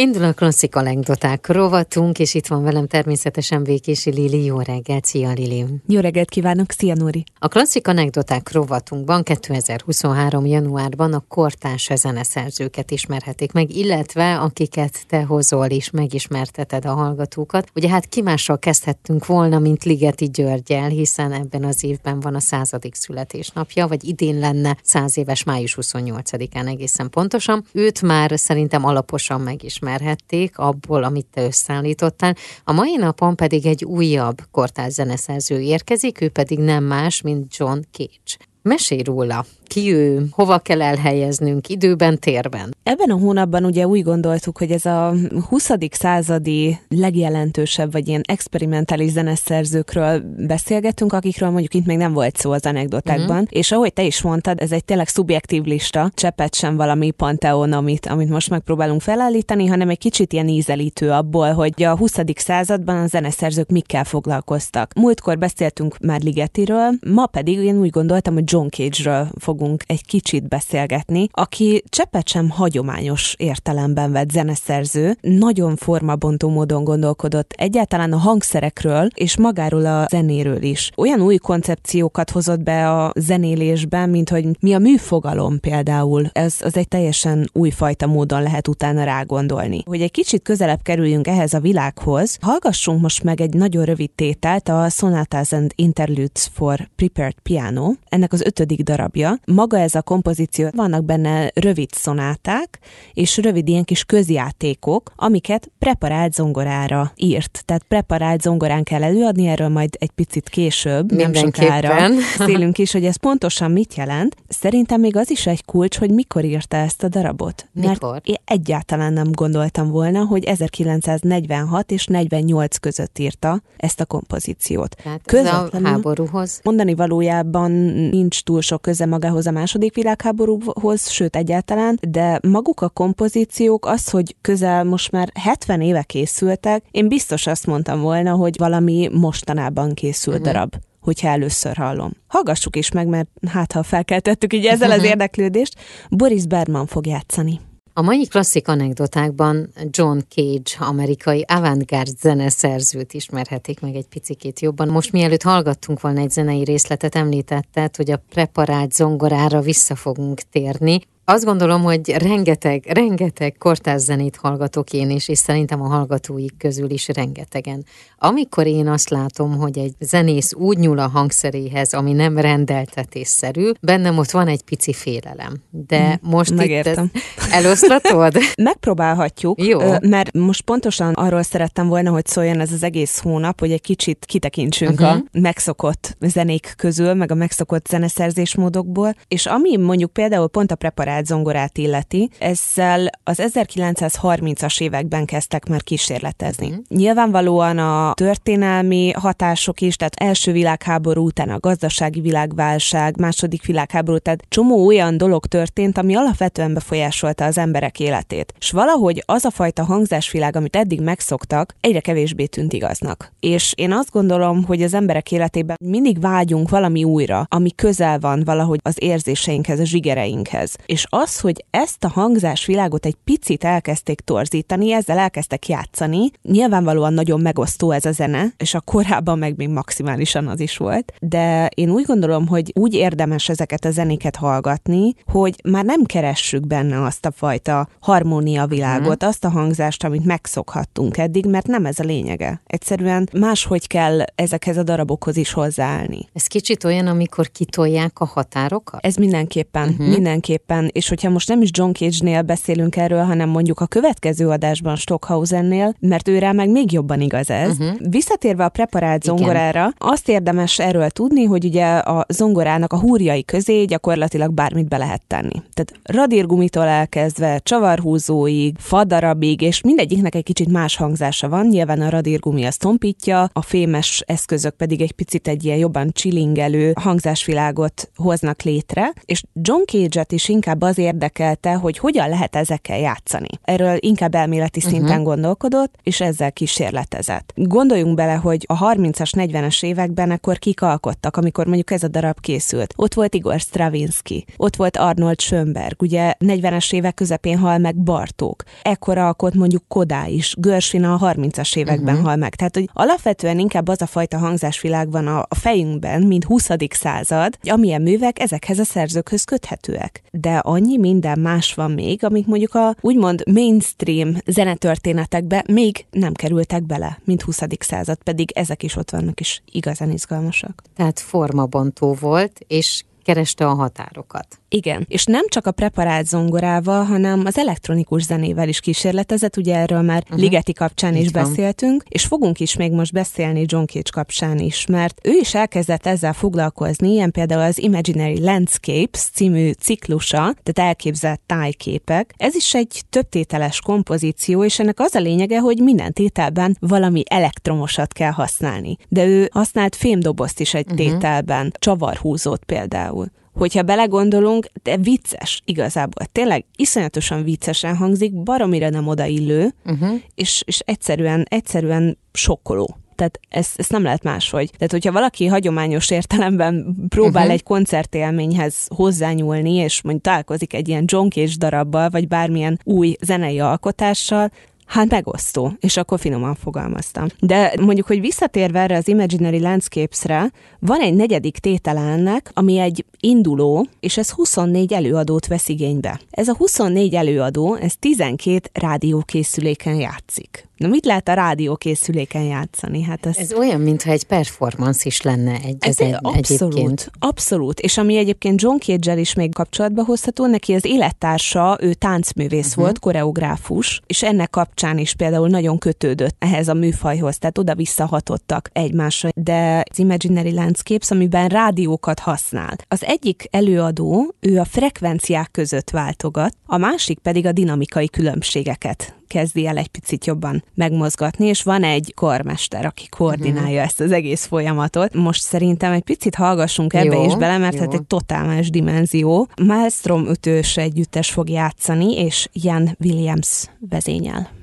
Indul a klasszik anekdoták rovatunk, és itt van velem természetesen Békési Lili. Jó reggelt, szia Lili! Jó reggelt kívánok, szia Nóri! A klasszik anekdoták rovatunkban 2023. januárban a kortárs zeneszerzőket ismerhetik meg, illetve akiket te hozol is, megismerteted a hallgatókat. Ugye hát ki mással kezdhettünk volna, mint Ligeti Györgyel, hiszen ebben az évben van a századik születésnapja, vagy idén lenne száz éves május 28-án egészen pontosan. Őt már szerintem alaposan megismer megismerhették abból, amit te összeállítottál. A mai napon pedig egy újabb kortárs zeneszerző érkezik, ő pedig nem más, mint John Cage. Mesélj róla, ki ő, hova kell elhelyeznünk időben, térben. Ebben a hónapban ugye úgy gondoltuk, hogy ez a 20. századi legjelentősebb, vagy ilyen experimentális zeneszerzőkről beszélgetünk, akikről mondjuk itt még nem volt szó az anekdotákban, uh-huh. és ahogy te is mondtad, ez egy tényleg szubjektív lista, csepet sem valami panteon, amit, amit most megpróbálunk felállítani, hanem egy kicsit ilyen ízelítő abból, hogy a 20. században a zeneszerzők mikkel foglalkoztak. Múltkor beszéltünk már Ligetiről, ma pedig én úgy gondoltam, hogy John Cage-ről fogunk egy kicsit beszélgetni, aki cseppet sem hagyományos értelemben vett zeneszerző, nagyon formabontó módon gondolkodott egyáltalán a hangszerekről és magáról a zenéről is. Olyan új koncepciókat hozott be a zenélésben, mint hogy mi a műfogalom például. Ez az egy teljesen újfajta módon lehet utána rágondolni. Hogy egy kicsit közelebb kerüljünk ehhez a világhoz, hallgassunk most meg egy nagyon rövid tételt a Sonatas and Interludes for Prepared Piano. Ennek az az ötödik darabja. Maga ez a kompozíció, vannak benne rövid szonáták, és rövid ilyen kis közjátékok, amiket preparált zongorára írt. Tehát preparált zongorán kell előadni, erről majd egy picit később, nem sokára beszélünk is, hogy ez pontosan mit jelent. Szerintem még az is egy kulcs, hogy mikor írta ezt a darabot. Mikor? Mert én egyáltalán nem gondoltam volna, hogy 1946 és 48 között írta ezt a kompozíciót. Tehát ez a háborúhoz? Mondani valójában nincs túl sok köze magához a második világháborúhoz, sőt egyáltalán, de maguk a kompozíciók, az, hogy közel most már 70 éve készültek, én biztos azt mondtam volna, hogy valami mostanában készült uh-huh. darab hogyha először hallom. Hallgassuk is meg, mert hát ha felkeltettük így ezzel az mhm. érdeklődést, Boris Berman fog játszani. A mai klasszik anekdotákban John Cage, amerikai avantgárd zeneszerzőt ismerhetik meg egy picikét jobban. Most mielőtt hallgattunk volna egy zenei részletet, említetted, hogy a preparált zongorára vissza fogunk térni. Azt gondolom, hogy rengeteg, rengeteg kortárs zenét hallgatok én is, és szerintem a hallgatóik közül is rengetegen. Amikor én azt látom, hogy egy zenész úgy nyúl a hangszeréhez, ami nem rendeltetésszerű, bennem ott van egy pici félelem. De mm, most megértem. itt eloszlatod? Megpróbálhatjuk, Jó. mert most pontosan arról szerettem volna, hogy szóljon ez az egész hónap, hogy egy kicsit kitekintsünk uh-huh. a megszokott zenék közül, meg a megszokott zeneszerzésmódokból, és ami mondjuk például pont a preparált preparált zongorát illeti, ezzel az 1930-as években kezdtek már kísérletezni. Mm. Nyilvánvalóan a történelmi hatások is, tehát első világháború után a gazdasági világválság, második világháború, tehát csomó olyan dolog történt, ami alapvetően befolyásolta az emberek életét. És valahogy az a fajta hangzásvilág, amit eddig megszoktak, egyre kevésbé tűnt igaznak. És én azt gondolom, hogy az emberek életében mindig vágyunk valami újra, ami közel van valahogy az érzéseinkhez, a zsigereinkhez. És az, hogy ezt a hangzásvilágot egy picit elkezdték torzítani, ezzel elkezdtek játszani. Nyilvánvalóan nagyon megosztó ez a zene, és a korábban meg még maximálisan az is volt, de én úgy gondolom, hogy úgy érdemes ezeket a zenéket hallgatni, hogy már nem keressük benne azt a fajta harmónia világot, azt a hangzást, amit megszokhattunk eddig, mert nem ez a lényege. Egyszerűen máshogy kell ezekhez a darabokhoz is hozzáállni. Ez kicsit olyan, amikor kitolják a határokat? Ez mindenképpen, uh-huh. mindenképpen, és hogyha most nem is John Cage-nél beszélünk erről, hanem mondjuk a következő adásban Stockhausennél, mert őre meg még jobban igaz ez. Uh-huh. Visszatérve a preparált zongorára, Igen. azt érdemes erről tudni, hogy ugye a zongorának a húrjai közé gyakorlatilag bármit be lehet tenni. Tehát radírgumitól elkezdve csavarhúzóig, fadarabig, és mindegyiknek egy kicsit más hangzása van. Nyilván a radírgumi azt tompítja, a fémes eszközök pedig egy picit egy ilyen jobban csilingelő hangzásvilágot hoznak létre, és John Cage-et is inkább inkább az érdekelte, hogy hogyan lehet ezekkel játszani. Erről inkább elméleti szinten uh-huh. gondolkodott, és ezzel kísérletezett. Gondoljunk bele, hogy a 30-as, 40-es években akkor kik alkottak, amikor mondjuk ez a darab készült. Ott volt Igor Stravinsky, ott volt Arnold Schönberg, ugye 40-es évek közepén hal meg Bartók. Ekkor alkot mondjuk Kodá is, Görsvin a 30-as években uh-huh. hal meg. Tehát, hogy alapvetően inkább az a fajta hangzásvilág van a, a fejünkben, mint 20. század, amilyen művek ezekhez a szerzőkhöz köthetőek. De annyi minden más van még, amik mondjuk a úgymond mainstream zenetörténetekbe még nem kerültek bele, mint 20. század, pedig ezek is ott vannak, és igazán izgalmasak. Tehát formabontó volt, és kereste a határokat. Igen, és nem csak a preparált zongorával, hanem az elektronikus zenével is kísérletezett, ugye erről már uh-huh. Ligeti kapcsán Így is van. beszéltünk, és fogunk is még most beszélni John Cage kapcsán is, mert ő is elkezdett ezzel foglalkozni, ilyen például az Imaginary Landscapes című ciklusa, tehát elképzelt tájképek. Ez is egy többtételes kompozíció, és ennek az a lényege, hogy minden tételben valami elektromosat kell használni. De ő használt fémdobozt is egy uh-huh. tételben, csavarhúzót például hogyha belegondolunk, de vicces igazából. Tényleg iszonyatosan viccesen hangzik, baromira nem odaillő, uh-huh. és, és egyszerűen, egyszerűen sokkoló. Tehát ezt, ezt nem lehet máshogy. Tehát, hogyha valaki hagyományos értelemben próbál uh-huh. egy koncertélményhez hozzányúlni, és mondjuk találkozik egy ilyen John Cage darabbal, vagy bármilyen új zenei alkotással, Hát megosztó, és akkor finoman fogalmaztam. De mondjuk, hogy visszatérve erre az Imaginary Landscapes-re, van egy negyedik tétele ennek, ami egy induló, és ez 24 előadót vesz igénybe. Ez a 24 előadó, ez 12 rádiókészüléken játszik. Na mit lehet a rádiókészüléken játszani? Hát ez, ez olyan, mintha egy performance is lenne egy, ez egy, abszolút, egyébként. Abszolút, és ami egyébként John cage is még kapcsolatba hozható, neki az élettársa, ő táncművész uh-huh. volt, koreográfus, és ennek kapcsán is például nagyon kötődött ehhez a műfajhoz, tehát oda visszahatottak egymásra. De az Imaginary Landscapes, amiben rádiókat használ. Az egyik előadó, ő a frekvenciák között váltogat, a másik pedig a dinamikai különbségeket kezdi el egy picit jobban megmozgatni, és van egy kormester, aki koordinálja uh-huh. ezt az egész folyamatot. Most szerintem egy picit hallgassunk ebbe jó, is bele, mert jó. hát egy totál más dimenzió. Maelstrom ütős együttes fog játszani, és Jan Williams vezényel.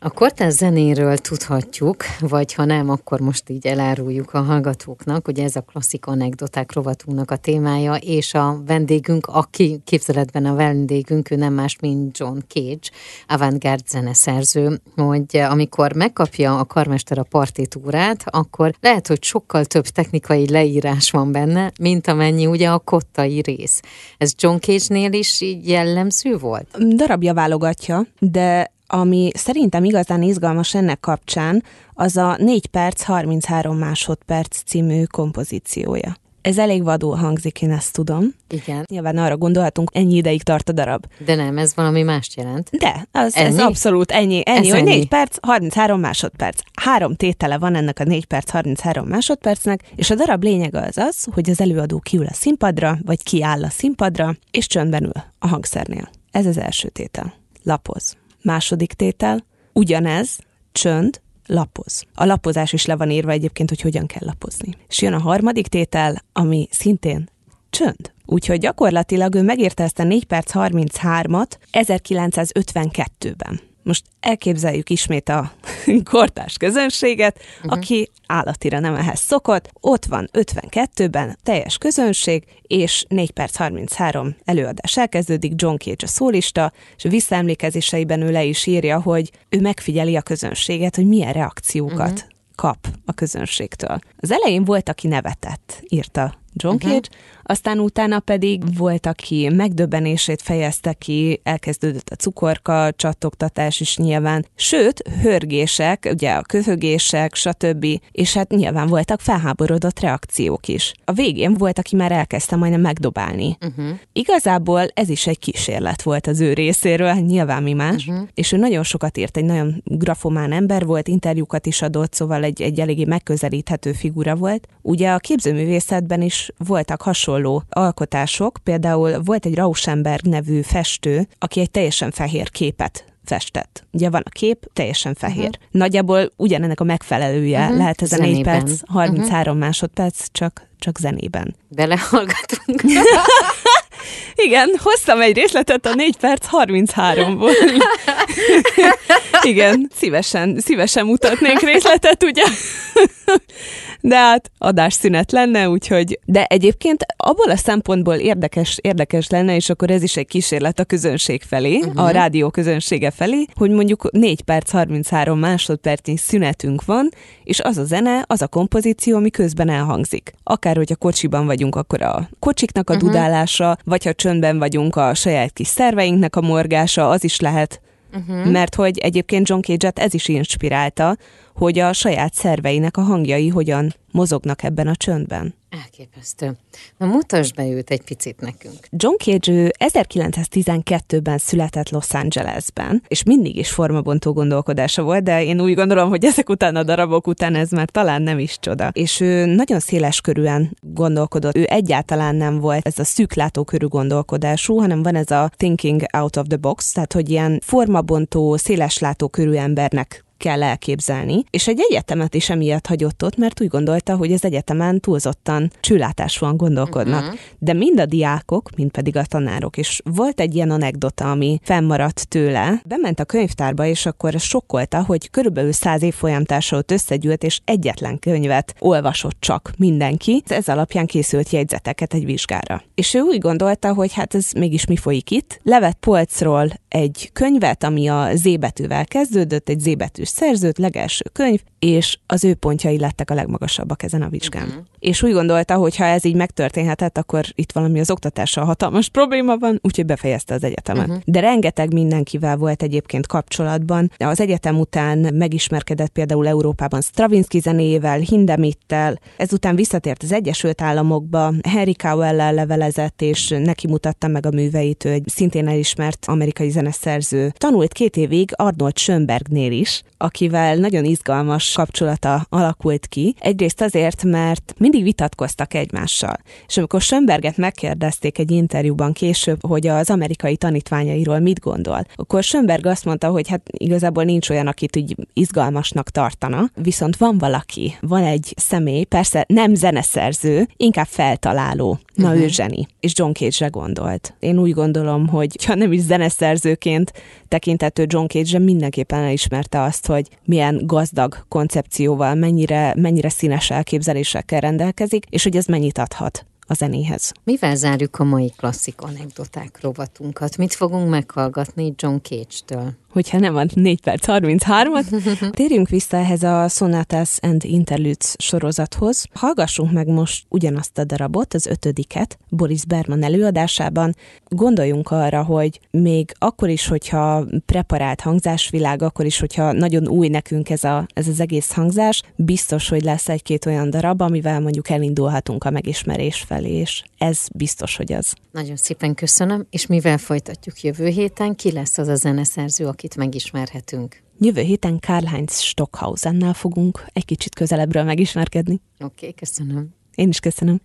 A kortás zenéről tudhatjuk, vagy ha nem, akkor most így eláruljuk a hallgatóknak, ugye ez a klasszik anekdoták rovatunknak a témája, és a vendégünk, aki képzeletben a vendégünk, ő nem más, mint John Cage, avantgárd zeneszerző, hogy amikor megkapja a karmester a partitúrát, akkor lehet, hogy sokkal több technikai leírás van benne, mint amennyi ugye a kottai rész. Ez John Cage-nél is így jellemző volt? Darabja válogatja, de ami szerintem igazán izgalmas ennek kapcsán, az a 4 perc 33 másodperc című kompozíciója. Ez elég vadul hangzik, én ezt tudom. Igen. Nyilván arra gondolhatunk, ennyi ideig tart a darab. De nem, ez valami mást jelent. De, az, ez abszolút ennyi, ennyi ez hogy ennyi. 4 perc, 33 másodperc. Három tétele van ennek a 4 perc, 33 másodpercnek, és a darab lényege az az, hogy az előadó kiül a színpadra, vagy kiáll a színpadra, és csöndben ül a hangszernél. Ez az első tétel. Lapoz. Második tétel, ugyanez, csönd, lapoz. A lapozás is le van írva egyébként, hogy hogyan kell lapozni. És jön a harmadik tétel, ami szintén csönd. Úgyhogy gyakorlatilag ő megírta ezt a 4 perc 33-at 1952-ben. Most elképzeljük ismét a kortás közönséget, uh-huh. aki állatira nem ehhez szokott. Ott van 52-ben teljes közönség, és 4 perc 33 előadás elkezdődik, John Cage a szólista, és visszaemlékezéseiben ő le is írja, hogy ő megfigyeli a közönséget, hogy milyen reakciókat uh-huh. kap a közönségtől. Az elején volt, aki nevetett, írta John uh-huh. Cage, aztán utána pedig volt, aki megdöbbenését fejezte ki, elkezdődött a cukorka, csattogtatás is nyilván, sőt, hörgések, ugye a köhögések, stb. És hát nyilván voltak felháborodott reakciók is. A végén volt, aki már elkezdte majdnem megdobálni. Uh-huh. Igazából ez is egy kísérlet volt az ő részéről, nyilván mi más, uh-huh. és ő nagyon sokat írt, egy nagyon grafomán ember volt, interjúkat is adott, szóval egy, egy eléggé megközelíthető figura volt. Ugye a képzőművészetben is voltak hasonló alkotások, például volt egy Rauschenberg nevű festő, aki egy teljesen fehér képet festett. Ugye van a kép, teljesen fehér. Uh-huh. Nagyjából ugyanennek a megfelelője uh-huh. lehet ez a 4 perc, 33 uh-huh. másodperc, csak, csak zenében. Belehallgatunk. Igen, hoztam egy részletet a 4 perc 33-ból. Igen, szívesen, szívesen mutatnék részletet, ugye? De hát adásszünet lenne, úgyhogy... De egyébként abból a szempontból érdekes, érdekes lenne, és akkor ez is egy kísérlet a közönség felé, uh-huh. a rádió közönsége felé, hogy mondjuk 4 perc 33 másodpercnyi szünetünk van, és az a zene, az a kompozíció, ami közben elhangzik. Akár, hogy a kocsiban vagyunk, akkor a kocsiknak a uh-huh. dudálása, vagy ha csöndben vagyunk, a saját kis szerveinknek a morgása, az is lehet Uh-huh. Mert hogy egyébként John Cage-et ez is inspirálta, hogy a saját szerveinek a hangjai hogyan mozognak ebben a csöndben. Elképesztő. Na mutasd be őt egy picit nekünk. John Cage 1912-ben született Los Angelesben, és mindig is formabontó gondolkodása volt, de én úgy gondolom, hogy ezek után a darabok után ez már talán nem is csoda. És ő nagyon széles körűen gondolkodott. Ő egyáltalán nem volt ez a szűklátókörű gondolkodású, hanem van ez a thinking out of the box, tehát hogy ilyen formabontó, széles látókörű embernek kell elképzelni, és egy egyetemet is emiatt hagyott ott, mert úgy gondolta, hogy az egyetemen túlzottan csülátásúan gondolkodnak. Uh-huh. De mind a diákok, mind pedig a tanárok, és volt egy ilyen anekdota, ami fennmaradt tőle, bement a könyvtárba, és akkor sokkolta, hogy körülbelül száz év folyamtársa ott összegyűlt, és egyetlen könyvet olvasott csak mindenki. Ez alapján készült jegyzeteket egy vizsgára. És ő úgy gondolta, hogy hát ez mégis mi folyik itt. Levett polcról egy könyvet, ami a Z betűvel kezdődött, egy Z betű szerzőt, legelső könyv, és az ő pontjai lettek a legmagasabbak ezen a vizsgán. Uh-huh. És úgy gondolta, hogy ha ez így megtörténhetett, akkor itt valami az oktatással hatalmas probléma van, úgyhogy befejezte az egyetemet. Uh-huh. De rengeteg mindenkivel volt egyébként kapcsolatban. Az egyetem után megismerkedett például Európában Stravinsky zenéjével, Hindemittel, ezután visszatért az Egyesült Államokba, Harry Cowell-lel levelezett, és neki mutatta meg a műveit, ő egy szintén elismert amerikai zeneszerző. Tanult két évig Arnold Schönbergnél is, akivel nagyon izgalmas kapcsolata alakult ki. Egyrészt azért, mert mindig vitatkoztak egymással. És amikor Schönberget megkérdezték egy interjúban később, hogy az amerikai tanítványairól mit gondol, akkor Schönberg azt mondta, hogy hát igazából nincs olyan, akit így izgalmasnak tartana, viszont van valaki, van egy személy, persze nem zeneszerző, inkább feltaláló. Na, uh-huh. ő zseni. És John Cage-re gondolt. Én úgy gondolom, hogy ha nem is zeneszerzőként tekintető John Cage mindenképpen elismerte azt, hogy milyen gazdag koncepcióval, mennyire, mennyire színes elképzelésekkel rendelkezik, és hogy ez mennyit adhat a zenéhez. Mivel zárjuk a mai klasszik anekdoták rovatunkat? Mit fogunk meghallgatni John Cage-től? Hogyha nem van 4 perc 33-at. Térjünk vissza ehhez a Sonatas and Interludes sorozathoz. Hallgassunk meg most ugyanazt a darabot, az ötödiket, Boris Berman előadásában. Gondoljunk arra, hogy még akkor is, hogyha preparált hangzásvilág, akkor is, hogyha nagyon új nekünk ez, a, ez az egész hangzás, biztos, hogy lesz egy-két olyan darab, amivel mondjuk elindulhatunk a megismerés felé, és ez biztos, hogy az. Nagyon szépen köszönöm, és mivel folytatjuk jövő héten, ki lesz az a zeneszerző, akit megismerhetünk? Jövő héten Karl-Heinz Stockhausennel fogunk egy kicsit közelebbről megismerkedni. Oké, okay, köszönöm. Én is köszönöm.